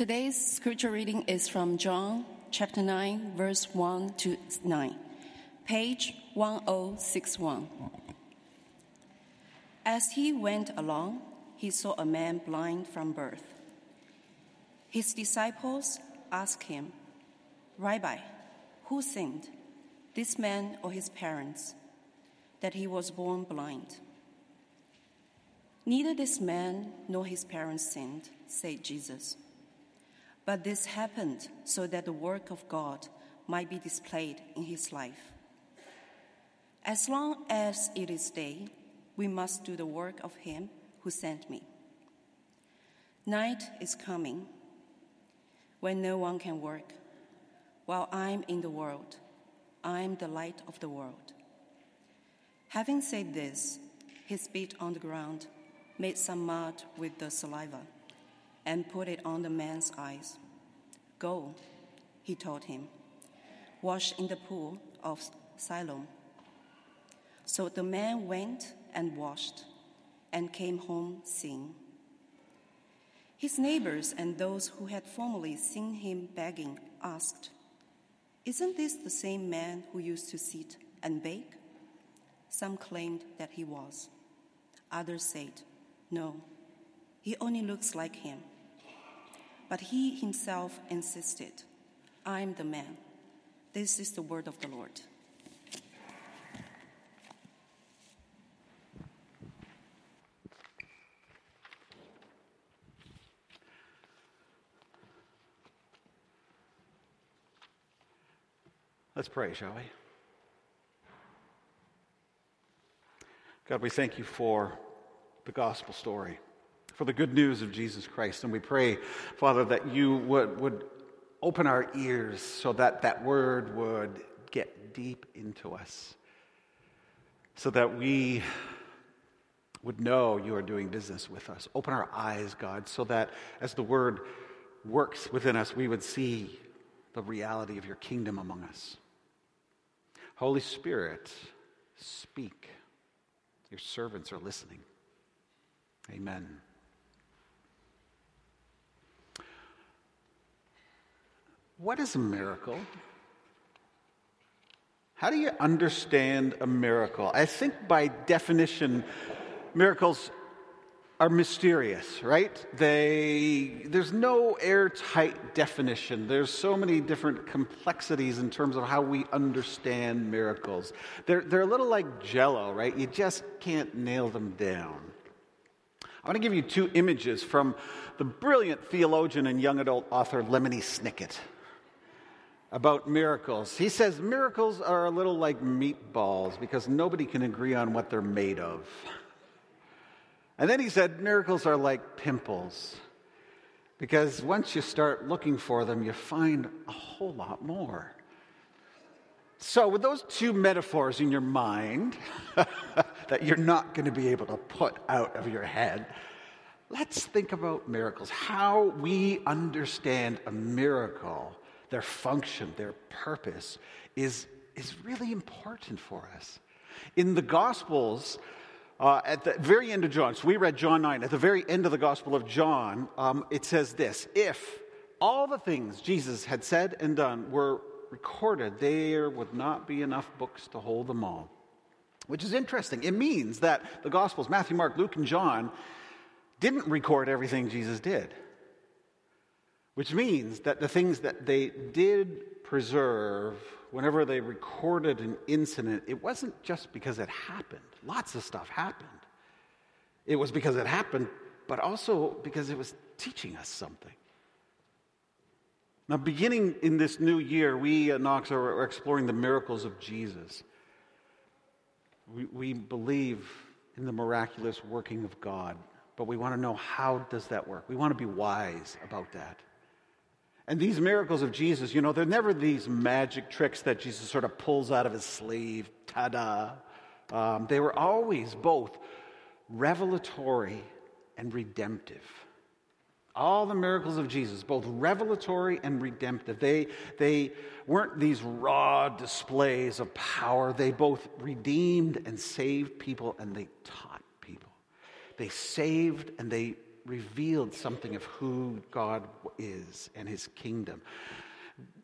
Today's scripture reading is from John chapter 9, verse 1 to 9, page 1061. As he went along, he saw a man blind from birth. His disciples asked him, Rabbi, who sinned, this man or his parents, that he was born blind? Neither this man nor his parents sinned, said Jesus. But this happened so that the work of God might be displayed in his life. As long as it is day, we must do the work of him who sent me. Night is coming when no one can work. While I'm in the world, I'm the light of the world. Having said this, he spit on the ground, made some mud with the saliva, and put it on the man's eyes. Go, he told him, wash in the pool of Siloam. So the man went and washed and came home seeing. His neighbors and those who had formerly seen him begging asked, Isn't this the same man who used to sit and beg? Some claimed that he was. Others said, No, he only looks like him. But he himself insisted, I am the man. This is the word of the Lord. Let's pray, shall we? God, we thank you for the gospel story, for the good news of Jesus Christ. And we pray, Father, that you would, would open our ears so that that word would get deep into us, so that we would know you are doing business with us. Open our eyes, God, so that as the word works within us, we would see the reality of your kingdom among us. Holy Spirit, speak. Your servants are listening. Amen. What is a miracle? How do you understand a miracle? I think by definition, miracles are mysterious, right? They, there's no airtight definition. There's so many different complexities in terms of how we understand miracles. They're, they're a little like jello, right? You just can't nail them down. I want to give you two images from the brilliant theologian and young adult author Lemony Snicket about miracles. He says miracles are a little like meatballs because nobody can agree on what they're made of. And then he said, miracles are like pimples. Because once you start looking for them, you find a whole lot more. So, with those two metaphors in your mind that you're not going to be able to put out of your head, let's think about miracles. How we understand a miracle, their function, their purpose, is, is really important for us. In the Gospels, uh, at the very end of John, so we read John 9, at the very end of the Gospel of John, um, it says this If all the things Jesus had said and done were recorded, there would not be enough books to hold them all. Which is interesting. It means that the Gospels, Matthew, Mark, Luke, and John, didn't record everything Jesus did. Which means that the things that they did preserve, whenever they recorded an incident, it wasn't just because it happened. Lots of stuff happened. It was because it happened, but also because it was teaching us something. Now, beginning in this new year, we at Knox are exploring the miracles of Jesus. We, we believe in the miraculous working of God, but we want to know how does that work? We want to be wise about that. And these miracles of Jesus, you know, they're never these magic tricks that Jesus sort of pulls out of his sleeve, ta da. Um, they were always both revelatory and redemptive. All the miracles of Jesus, both revelatory and redemptive, they, they weren't these raw displays of power. They both redeemed and saved people, and they taught people. They saved and they revealed something of who God is and his kingdom.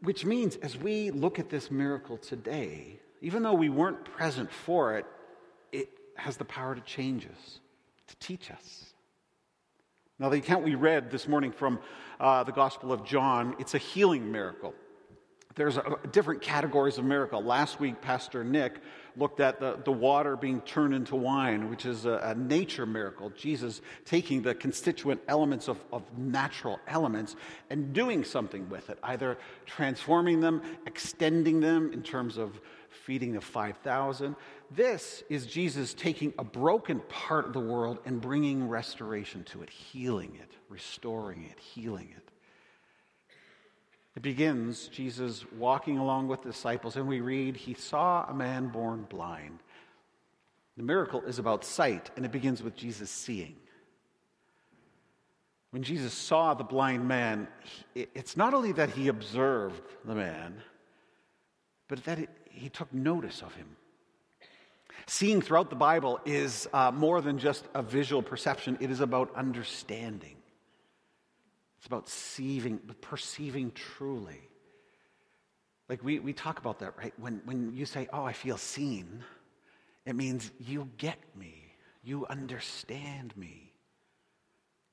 Which means, as we look at this miracle today, even though we weren't present for it, it has the power to change us, to teach us. Now, the account we read this morning from uh, the Gospel of John, it's a healing miracle. There's a, different categories of miracle. Last week, Pastor Nick looked at the, the water being turned into wine, which is a, a nature miracle. Jesus taking the constituent elements of, of natural elements and doing something with it, either transforming them, extending them in terms of feeding the 5,000. This is Jesus taking a broken part of the world and bringing restoration to it, healing it, restoring it, healing it. It begins Jesus walking along with the disciples, and we read, He saw a man born blind. The miracle is about sight, and it begins with Jesus seeing. When Jesus saw the blind man, it's not only that he observed the man, but that he took notice of him. Seeing throughout the Bible is uh, more than just a visual perception, it is about understanding. It's about seeing, perceiving truly. Like we, we talk about that, right? When, when you say, Oh, I feel seen, it means you get me, you understand me,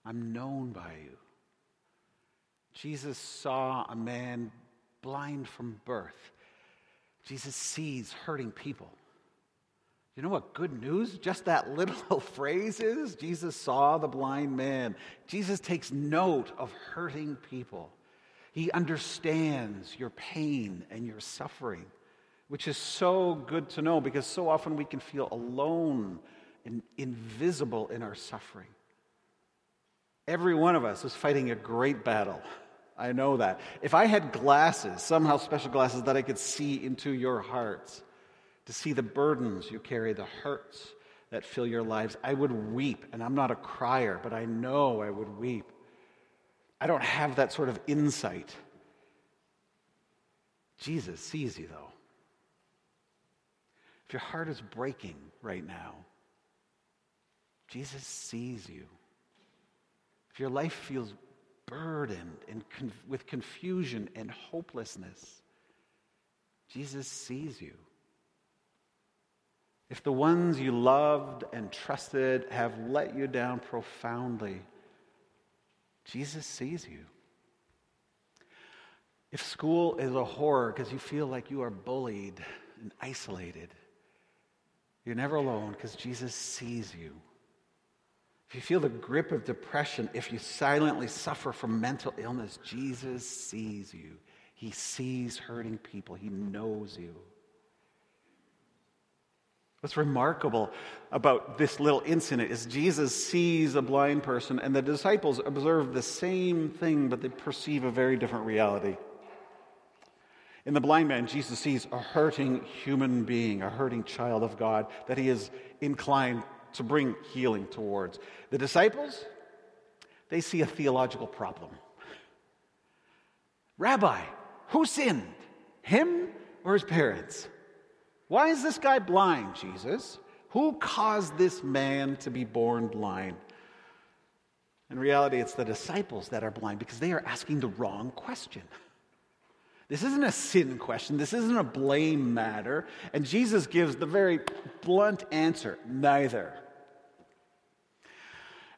I'm known by you. Jesus saw a man blind from birth. Jesus sees hurting people. You know what good news just that little phrase is? Jesus saw the blind man. Jesus takes note of hurting people. He understands your pain and your suffering, which is so good to know because so often we can feel alone and invisible in our suffering. Every one of us is fighting a great battle. I know that. If I had glasses, somehow special glasses that I could see into your hearts, to see the burdens you carry, the hurts that fill your lives. I would weep, and I'm not a crier, but I know I would weep. I don't have that sort of insight. Jesus sees you, though. If your heart is breaking right now, Jesus sees you. If your life feels burdened and with confusion and hopelessness, Jesus sees you. If the ones you loved and trusted have let you down profoundly, Jesus sees you. If school is a horror because you feel like you are bullied and isolated, you're never alone because Jesus sees you. If you feel the grip of depression, if you silently suffer from mental illness, Jesus sees you. He sees hurting people, He knows you. What's remarkable about this little incident is Jesus sees a blind person, and the disciples observe the same thing, but they perceive a very different reality. In the blind man, Jesus sees a hurting human being, a hurting child of God that he is inclined to bring healing towards. The disciples, they see a theological problem. Rabbi, who sinned, him or his parents? Why is this guy blind, Jesus? Who caused this man to be born blind? In reality, it's the disciples that are blind because they are asking the wrong question. This isn't a sin question. This isn't a blame matter. And Jesus gives the very blunt answer neither.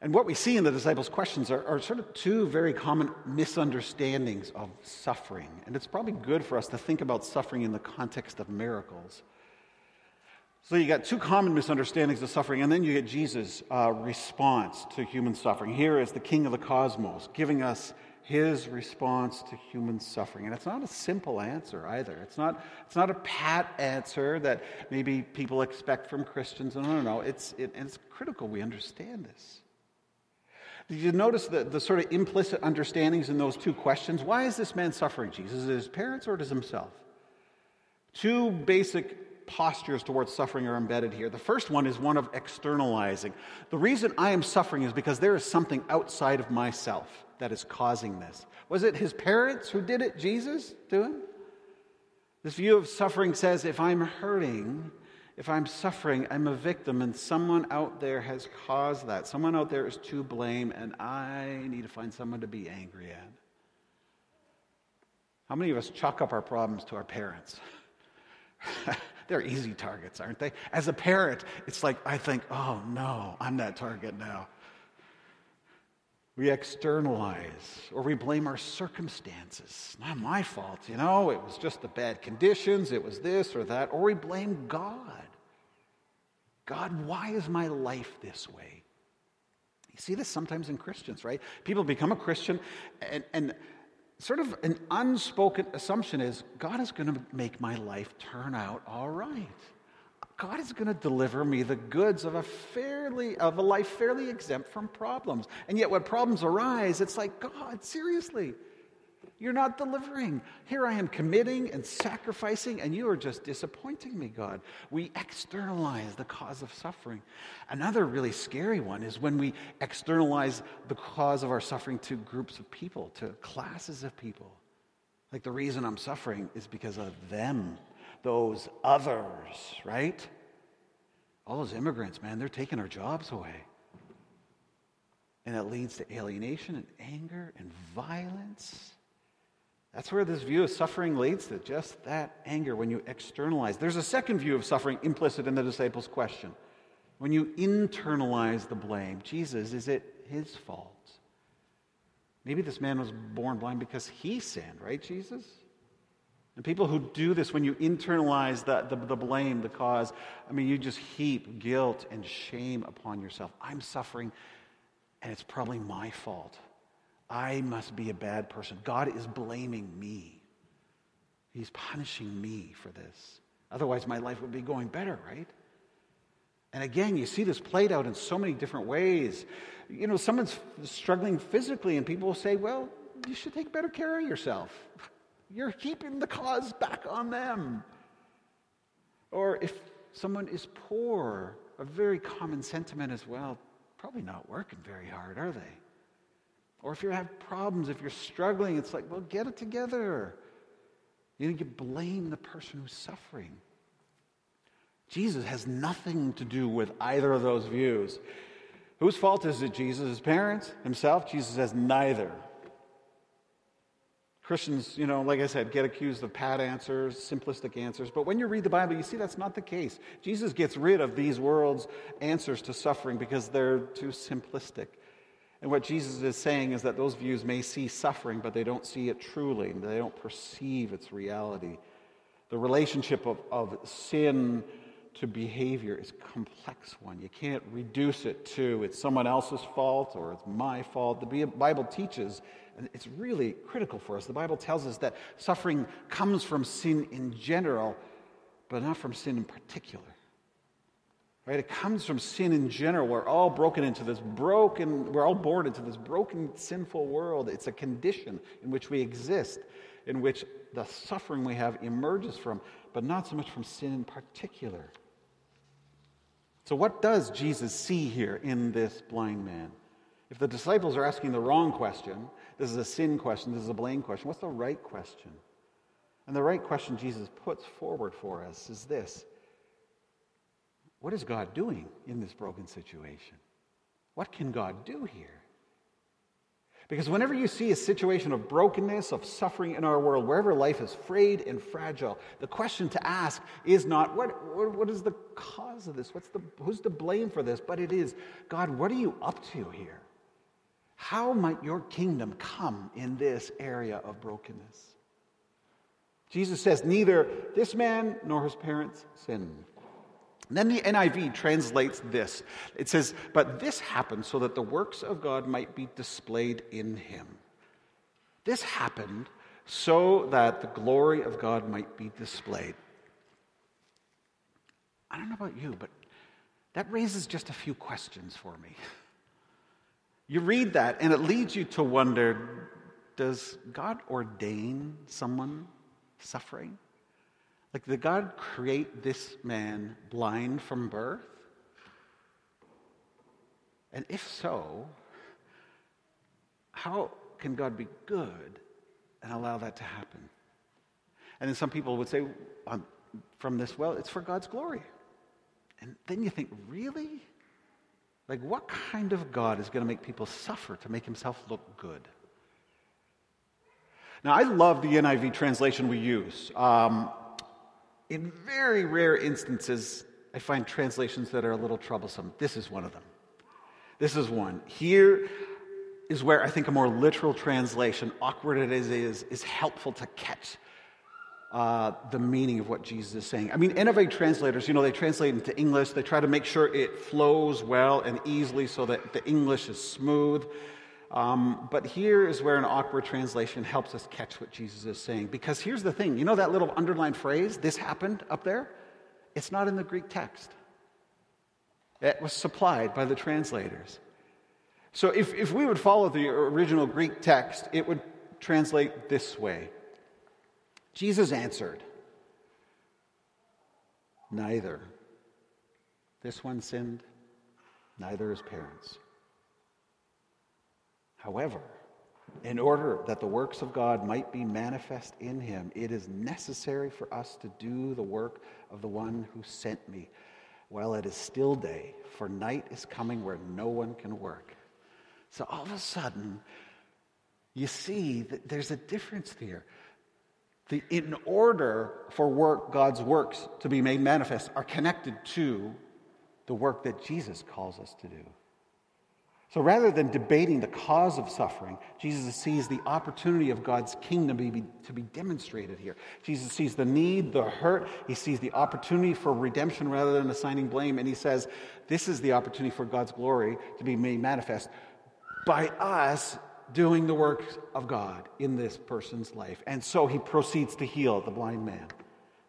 And what we see in the disciples' questions are, are, sort of two very common misunderstandings of suffering. And it's probably good for us to think about suffering in the context of miracles. So you got two common misunderstandings of suffering, and then you get Jesus' uh, response to human suffering. Here is the King of the cosmos giving us his response to human suffering. And it's not a simple answer either. It's not, it's not a pat answer that maybe people expect from Christians. No, no, no. It's, it, it's critical we understand this. Did you notice the, the sort of implicit understandings in those two questions? Why is this man suffering, Jesus? Is it his parents or does himself? Two basic postures towards suffering are embedded here. The first one is one of externalizing. The reason I am suffering is because there is something outside of myself that is causing this. Was it his parents who did it, Jesus, to him? This view of suffering says if I'm hurting, If I'm suffering, I'm a victim, and someone out there has caused that. Someone out there is to blame, and I need to find someone to be angry at. How many of us chalk up our problems to our parents? They're easy targets, aren't they? As a parent, it's like, I think, oh no, I'm that target now. We externalize or we blame our circumstances. Not my fault, you know, it was just the bad conditions, it was this or that. Or we blame God. God, why is my life this way? You see this sometimes in Christians, right? People become a Christian and, and sort of an unspoken assumption is God is going to make my life turn out all right. God is going to deliver me the goods of a fairly of a life fairly exempt from problems. And yet when problems arise, it's like, God, seriously, you're not delivering. Here I am committing and sacrificing, and you are just disappointing me, God. We externalize the cause of suffering. Another really scary one is when we externalize the cause of our suffering to groups of people, to classes of people. Like the reason I'm suffering is because of them, those others, right? All those immigrants, man, they're taking our jobs away. And it leads to alienation and anger and violence. That's where this view of suffering leads to just that anger when you externalize. There's a second view of suffering implicit in the disciples' question. When you internalize the blame, Jesus, is it his fault? Maybe this man was born blind because he sinned, right, Jesus? And people who do this, when you internalize the, the, the, blame, the cause, I mean, you just heap guilt and shame upon yourself. I'm suffering, and it's probably my fault. I must be a bad person. God is blaming me. He's punishing me for this. Otherwise, my life would be going better, right? And again, you see this played out in so many different ways. You know, someone's struggling physically, and people will say, Well, you should take better care of yourself. You're keeping the cause back on them. Or if someone is poor, a very common sentiment as well, probably not working very hard, are they? Or if you have problems, if you're struggling, it's like, well, get it together. You need to blame the person who's suffering. Jesus has nothing to do with either of those views. Whose fault is it, Jesus? His parents? Himself? Jesus has neither. Christians, you know, like I said, get accused of pat answers, simplistic answers. But when you read the Bible, you see that's not the case. Jesus gets rid of these world's answers to suffering because they're too simplistic. And what Jesus is saying is that those views may see suffering, but they don't see it truly, they don't perceive its reality. The relationship of, of sin to behavior is a complex one. You can't reduce it to it's someone else's fault or it's my fault. The Bible teaches, and it's really critical for us. The Bible tells us that suffering comes from sin in general, but not from sin in particular. Right? It comes from sin in general. We're all broken into this broken, we're all born into this broken, sinful world. It's a condition in which we exist, in which the suffering we have emerges from, but not so much from sin in particular. So, what does Jesus see here in this blind man? If the disciples are asking the wrong question, this is a sin question, this is a blame question, what's the right question? And the right question Jesus puts forward for us is this what is God doing in this broken situation? What can God do here? Because whenever you see a situation of brokenness, of suffering in our world, wherever life is frayed and fragile, the question to ask is not what, what, is the cause of this? What's the, who's to blame for this? But it is, God, what are you up to here? How might your kingdom come in this area of brokenness? Jesus says, neither this man nor his parents sinned. Then the NIV translates this. It says, But this happened so that the works of God might be displayed in him. This happened so that the glory of God might be displayed. I don't know about you, but that raises just a few questions for me. You read that, and it leads you to wonder does God ordain someone suffering? Like, did God create this man blind from birth? And if so, how can God be good and allow that to happen? And then some people would say um, from this, well, it's for God's glory. And then you think, really? Like, what kind of God is going to make people suffer to make himself look good? Now, I love the NIV translation we use. Um, in very rare instances, I find translations that are a little troublesome. This is one of them. This is one. Here is where I think a more literal translation, awkward as it is, is helpful to catch uh, the meaning of what Jesus is saying. I mean, NIV translators, you know, they translate into English. They try to make sure it flows well and easily so that the English is smooth. Um, but here is where an awkward translation helps us catch what Jesus is saying. Because here's the thing you know that little underlined phrase, this happened up there? It's not in the Greek text. It was supplied by the translators. So if, if we would follow the original Greek text, it would translate this way Jesus answered, Neither. This one sinned, neither his parents. However, in order that the works of God might be manifest in him, it is necessary for us to do the work of the one who sent me while it is still day, for night is coming where no one can work. So all of a sudden, you see that there's a difference here. The, in order for work, God's works to be made manifest, are connected to the work that Jesus calls us to do. So rather than debating the cause of suffering, Jesus sees the opportunity of God's kingdom to be, to be demonstrated here. Jesus sees the need, the hurt, he sees the opportunity for redemption rather than assigning blame, and he says, This is the opportunity for God's glory to be made manifest by us doing the work of God in this person's life. And so he proceeds to heal the blind man.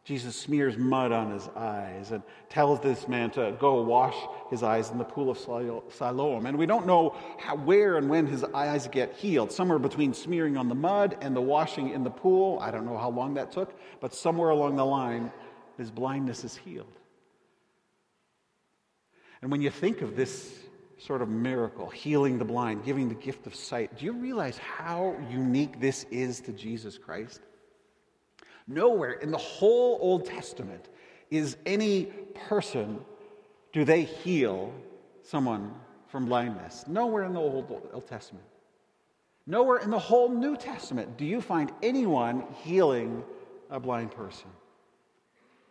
Jesus smears mud on his eyes and tells this man to go wash his eyes in the pool of Siloam. And we don't know how, where and when his eyes get healed. Somewhere between smearing on the mud and the washing in the pool. I don't know how long that took, but somewhere along the line, his blindness is healed. And when you think of this sort of miracle, healing the blind, giving the gift of sight. Do you realize how unique this is to Jesus Christ? Nowhere in the whole Old Testament is any person, do they heal someone from blindness? Nowhere in the Old, Old Testament. Nowhere in the whole New Testament do you find anyone healing a blind person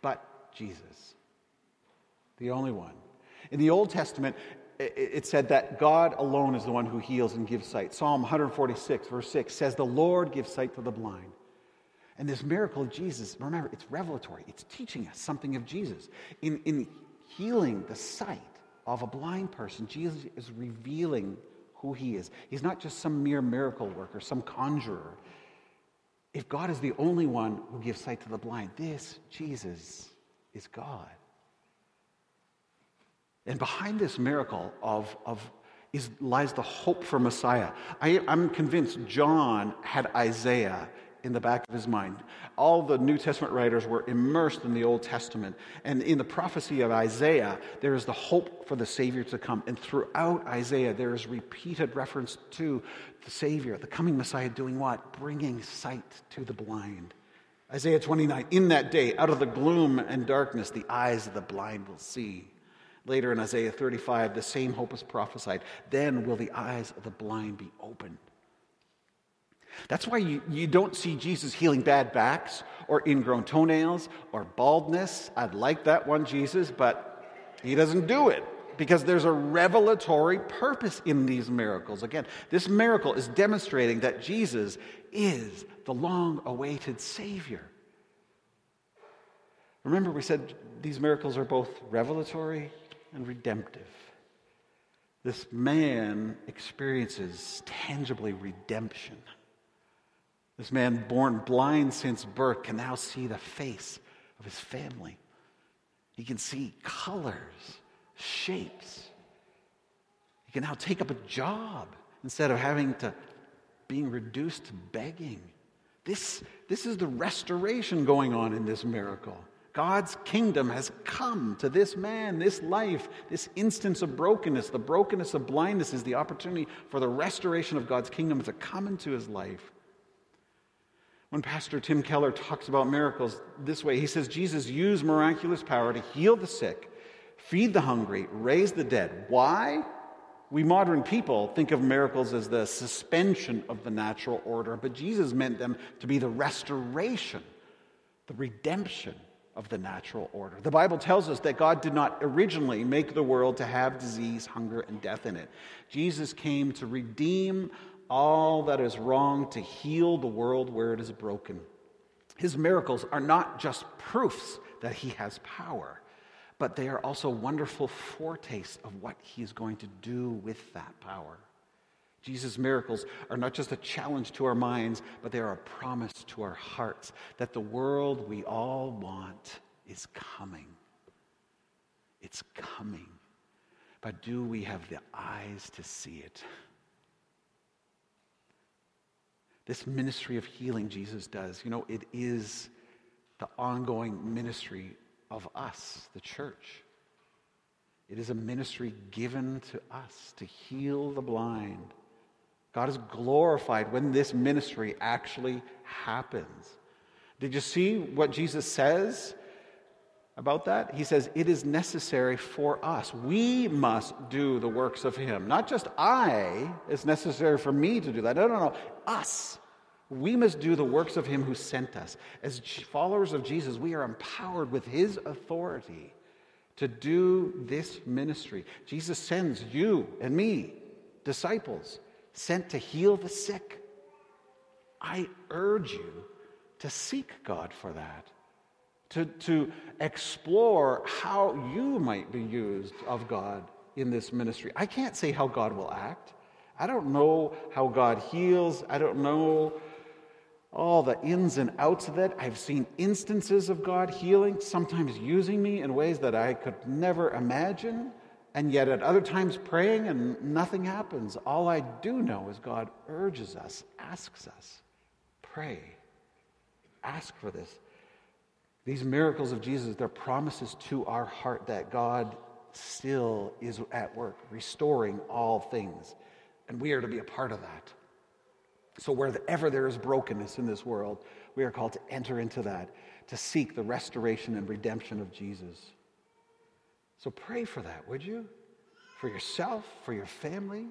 but Jesus, the only one. In the Old Testament, it said that God alone is the one who heals and gives sight. Psalm 146, verse 6 says, The Lord gives sight to the blind. And this miracle of Jesus, remember, it's revelatory. It's teaching us something of Jesus. In, in healing the sight of a blind person, Jesus is revealing who he is. He's not just some mere miracle worker, some conjurer. If God is the only one who gives sight to the blind, this Jesus is God. And behind this miracle of, of is, lies the hope for Messiah. I, I'm convinced John had Isaiah in the back of his mind. All the New Testament writers were immersed in the Old Testament. And in the prophecy of Isaiah, there is the hope for the Savior to come. And throughout Isaiah, there is repeated reference to the Savior, the coming Messiah, doing what? Bringing sight to the blind. Isaiah 29 In that day, out of the gloom and darkness, the eyes of the blind will see. Later in Isaiah 35, the same hope is prophesied. Then will the eyes of the blind be opened. That's why you, you don't see Jesus healing bad backs or ingrown toenails or baldness. I'd like that one, Jesus, but he doesn't do it because there's a revelatory purpose in these miracles. Again, this miracle is demonstrating that Jesus is the long awaited Savior. Remember, we said these miracles are both revelatory and redemptive. This man experiences tangibly redemption. This man, born blind since birth, can now see the face of his family. He can see colors, shapes. He can now take up a job instead of having to being reduced to begging. This, this is the restoration going on in this miracle. God's kingdom has come to this man, this life, this instance of brokenness. The brokenness of blindness is the opportunity for the restoration of God's kingdom to come into his life. When Pastor Tim Keller talks about miracles this way, he says Jesus used miraculous power to heal the sick, feed the hungry, raise the dead. Why? We modern people think of miracles as the suspension of the natural order, but Jesus meant them to be the restoration, the redemption of the natural order. The Bible tells us that God did not originally make the world to have disease, hunger, and death in it. Jesus came to redeem all that is wrong, to heal the world where it is broken. His miracles are not just proofs that he has power, but they are also wonderful foretastes of what he is going to do with that power. Jesus' miracles are not just a challenge to our minds, but they are a promise to our hearts that the world we all want is coming. It's coming. But do we have the eyes to see it? This ministry of healing Jesus does, you know, it is the ongoing ministry of us, the church. It is a ministry given to us to heal the blind. God is glorified when this ministry actually happens. Did you see what Jesus says about that? He says, It is necessary for us. We must do the works of Him. Not just I, it's necessary for me to do that. No, no, no. Us. We must do the works of him who sent us. As followers of Jesus, we are empowered with his authority to do this ministry. Jesus sends you and me, disciples, sent to heal the sick. I urge you to seek God for that, to, to explore how you might be used of God in this ministry. I can't say how God will act. I don't know how God heals. I don't know all the ins and outs of it. I've seen instances of God healing, sometimes using me in ways that I could never imagine, and yet at other times praying and nothing happens. All I do know is God urges us, asks us, pray, ask for this. These miracles of Jesus, they're promises to our heart that God still is at work, restoring all things. And we are to be a part of that. So, wherever there is brokenness in this world, we are called to enter into that, to seek the restoration and redemption of Jesus. So, pray for that, would you? For yourself, for your family,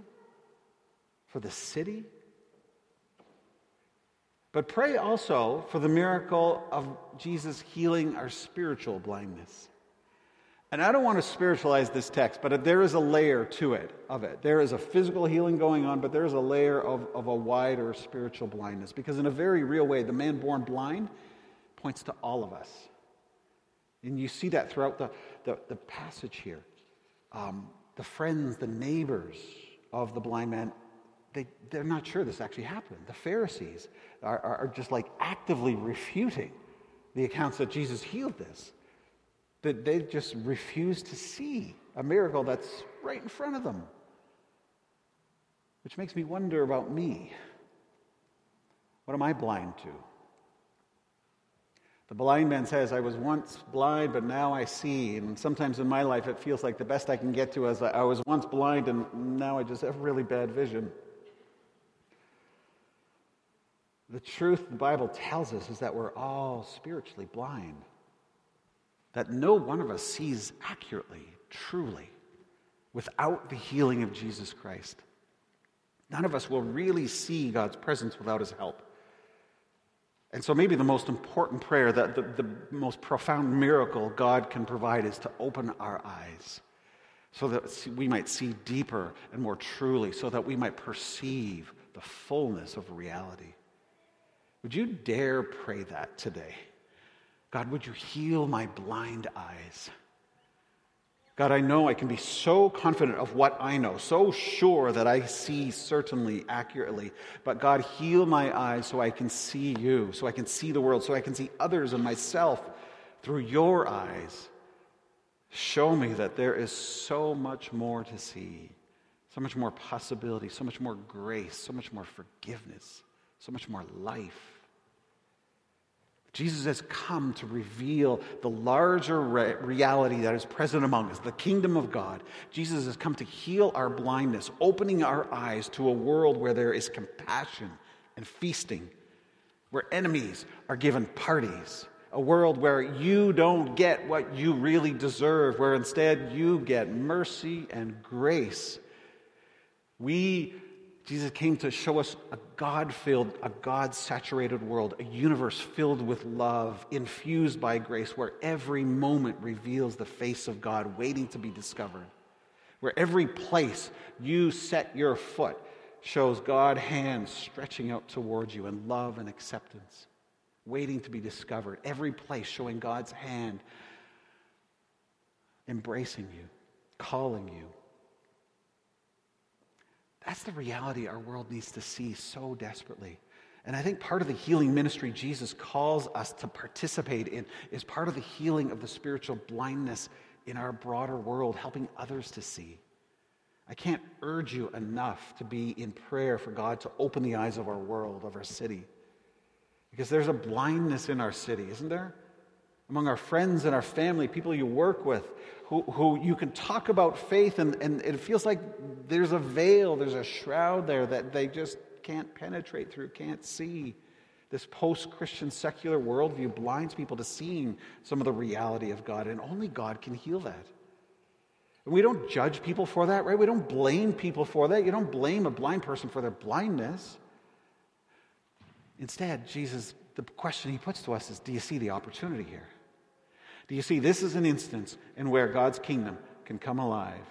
for the city. But pray also for the miracle of Jesus healing our spiritual blindness. And I don't want to spiritualize this text, but there is a layer to it, of it. There is a physical healing going on, but there is a layer of, of a wider spiritual blindness. Because in a very real way, the man born blind points to all of us. And you see that throughout the, the, the passage here. Um, the friends, the neighbors of the blind man, they, they're not sure this actually happened. The Pharisees are, are, are just like actively refuting the accounts that Jesus healed this that they just refuse to see a miracle that's right in front of them. Which makes me wonder about me. What am I blind to? The blind man says, I was once blind, but now I see. And sometimes in my life, it feels like the best I can get to is I was once blind, and now I just have really bad vision. The truth the Bible tells us is that we're all spiritually blind that no one of us sees accurately, truly, without the healing of Jesus Christ. None of us will really see God's presence without his help. And so, maybe the most important prayer, that the, the most profound miracle God can provide is to open our eyes so that we might see deeper and more truly, so that we might perceive the fullness of reality. Would you dare pray that today? God, would you heal my blind eyes? God, I know I can be so confident of what I know, so sure that I see certainly accurately. But God, heal my eyes so I can see you, so I can see the world, so I can see others and myself through your eyes. Show me that there is so much more to see, so much more possibility, so much more grace, so much more forgiveness, so much more life. Jesus has come to reveal the larger re- reality that is present among us, the kingdom of God. Jesus has come to heal our blindness, opening our eyes to a world where there is compassion and feasting, where enemies are given parties, a world where you don't get what you really deserve, where instead you get mercy and grace. We, Jesus came to show us a God filled, a God saturated world, a universe filled with love, infused by grace, where every moment reveals the face of God waiting to be discovered, where every place you set your foot shows God's hand stretching out towards you in love and acceptance waiting to be discovered. Every place showing God's hand, embracing you, calling you. That's the reality our world needs to see so desperately. And I think part of the healing ministry Jesus calls us to participate in is part of the healing of the spiritual blindness in our broader world, helping others to see. I can't urge you enough to be in prayer for God to open the eyes of our world, of our city. Because there's a blindness in our city, isn't there? Among our friends and our family, people you work with, who, who you can talk about faith, and, and it feels like there's a veil, there's a shroud there that they just can't penetrate through, can't see. This post Christian secular worldview blinds people to seeing some of the reality of God, and only God can heal that. And we don't judge people for that, right? We don't blame people for that. You don't blame a blind person for their blindness. Instead, Jesus, the question he puts to us is Do you see the opportunity here? Do you see this is an instance in where God's kingdom can come alive,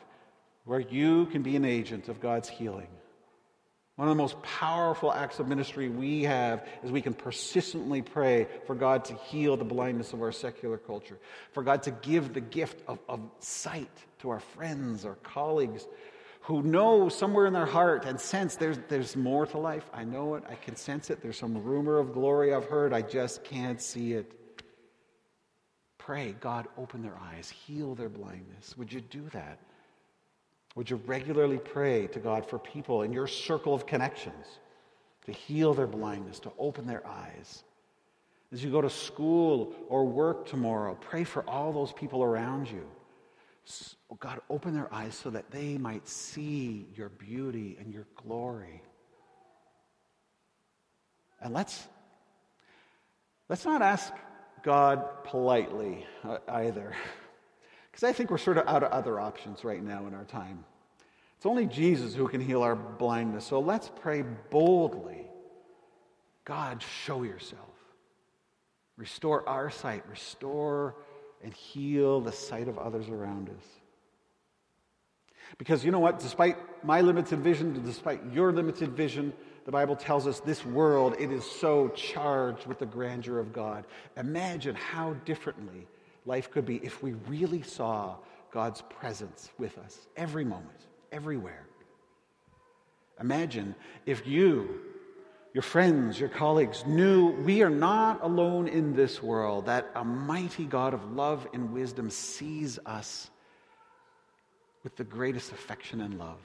where you can be an agent of God's healing? One of the most powerful acts of ministry we have is we can persistently pray for God to heal the blindness of our secular culture, for God to give the gift of, of sight to our friends, our colleagues, who know somewhere in their heart and sense there's, there's more to life. I know it. I can sense it. There's some rumor of glory I've heard. I just can't see it. Pray, God, open their eyes, heal their blindness. Would you do that? Would you regularly pray to God for people in your circle of connections to heal their blindness, to open their eyes? As you go to school or work tomorrow, pray for all those people around you. God, open their eyes so that they might see your beauty and your glory. And let's, let's not ask God politely uh, either, because I think we're sort of out of other options right now in our time. It's only Jesus who can heal our blindness. So let's pray boldly God, show yourself. Restore our sight. Restore and heal the sight of others around us. Because you know what? Despite my limited vision, despite your limited vision, the Bible tells us this world, it is so charged with the grandeur of God. Imagine how differently life could be if we really saw God's presence with us every moment, everywhere. Imagine if you your friends, your colleagues knew we are not alone in this world, that a mighty God of love and wisdom sees us with the greatest affection and love.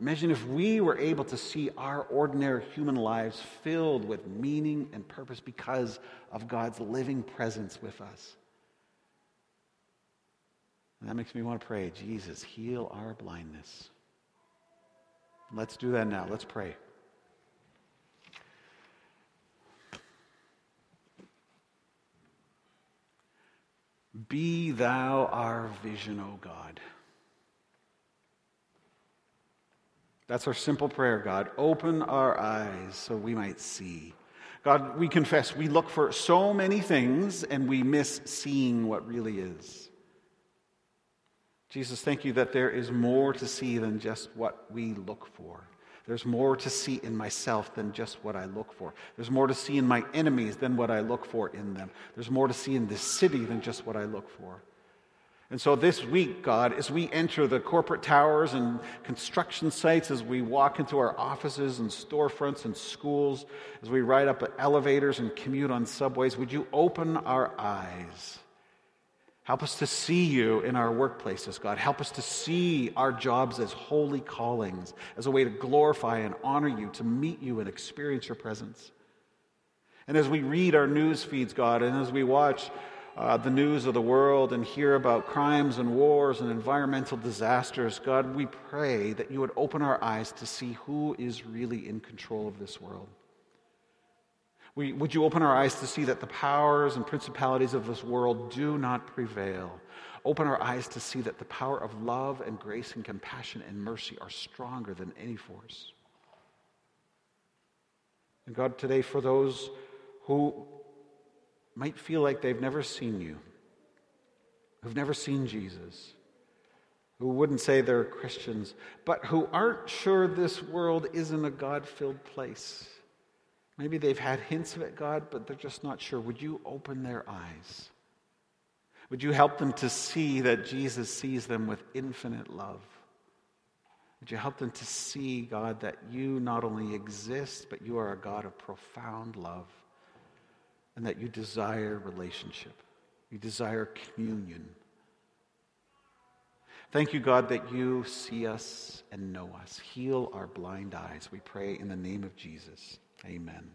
Imagine if we were able to see our ordinary human lives filled with meaning and purpose because of God's living presence with us. And that makes me want to pray Jesus, heal our blindness. Let's do that now. Let's pray. Be thou our vision, O God. That's our simple prayer, God. Open our eyes so we might see. God, we confess we look for so many things and we miss seeing what really is. Jesus, thank you that there is more to see than just what we look for. There's more to see in myself than just what I look for. There's more to see in my enemies than what I look for in them. There's more to see in this city than just what I look for. And so this week, God, as we enter the corporate towers and construction sites, as we walk into our offices and storefronts and schools, as we ride up elevators and commute on subways, would you open our eyes? Help us to see you in our workplaces, God. Help us to see our jobs as holy callings, as a way to glorify and honor you, to meet you and experience your presence. And as we read our news feeds, God, and as we watch uh, the news of the world and hear about crimes and wars and environmental disasters, God, we pray that you would open our eyes to see who is really in control of this world. We, would you open our eyes to see that the powers and principalities of this world do not prevail? Open our eyes to see that the power of love and grace and compassion and mercy are stronger than any force. And God, today, for those who might feel like they've never seen you, who've never seen Jesus, who wouldn't say they're Christians, but who aren't sure this world isn't a God filled place. Maybe they've had hints of it, God, but they're just not sure. Would you open their eyes? Would you help them to see that Jesus sees them with infinite love? Would you help them to see, God, that you not only exist, but you are a God of profound love and that you desire relationship, you desire communion. Thank you, God, that you see us and know us. Heal our blind eyes. We pray in the name of Jesus. Amen.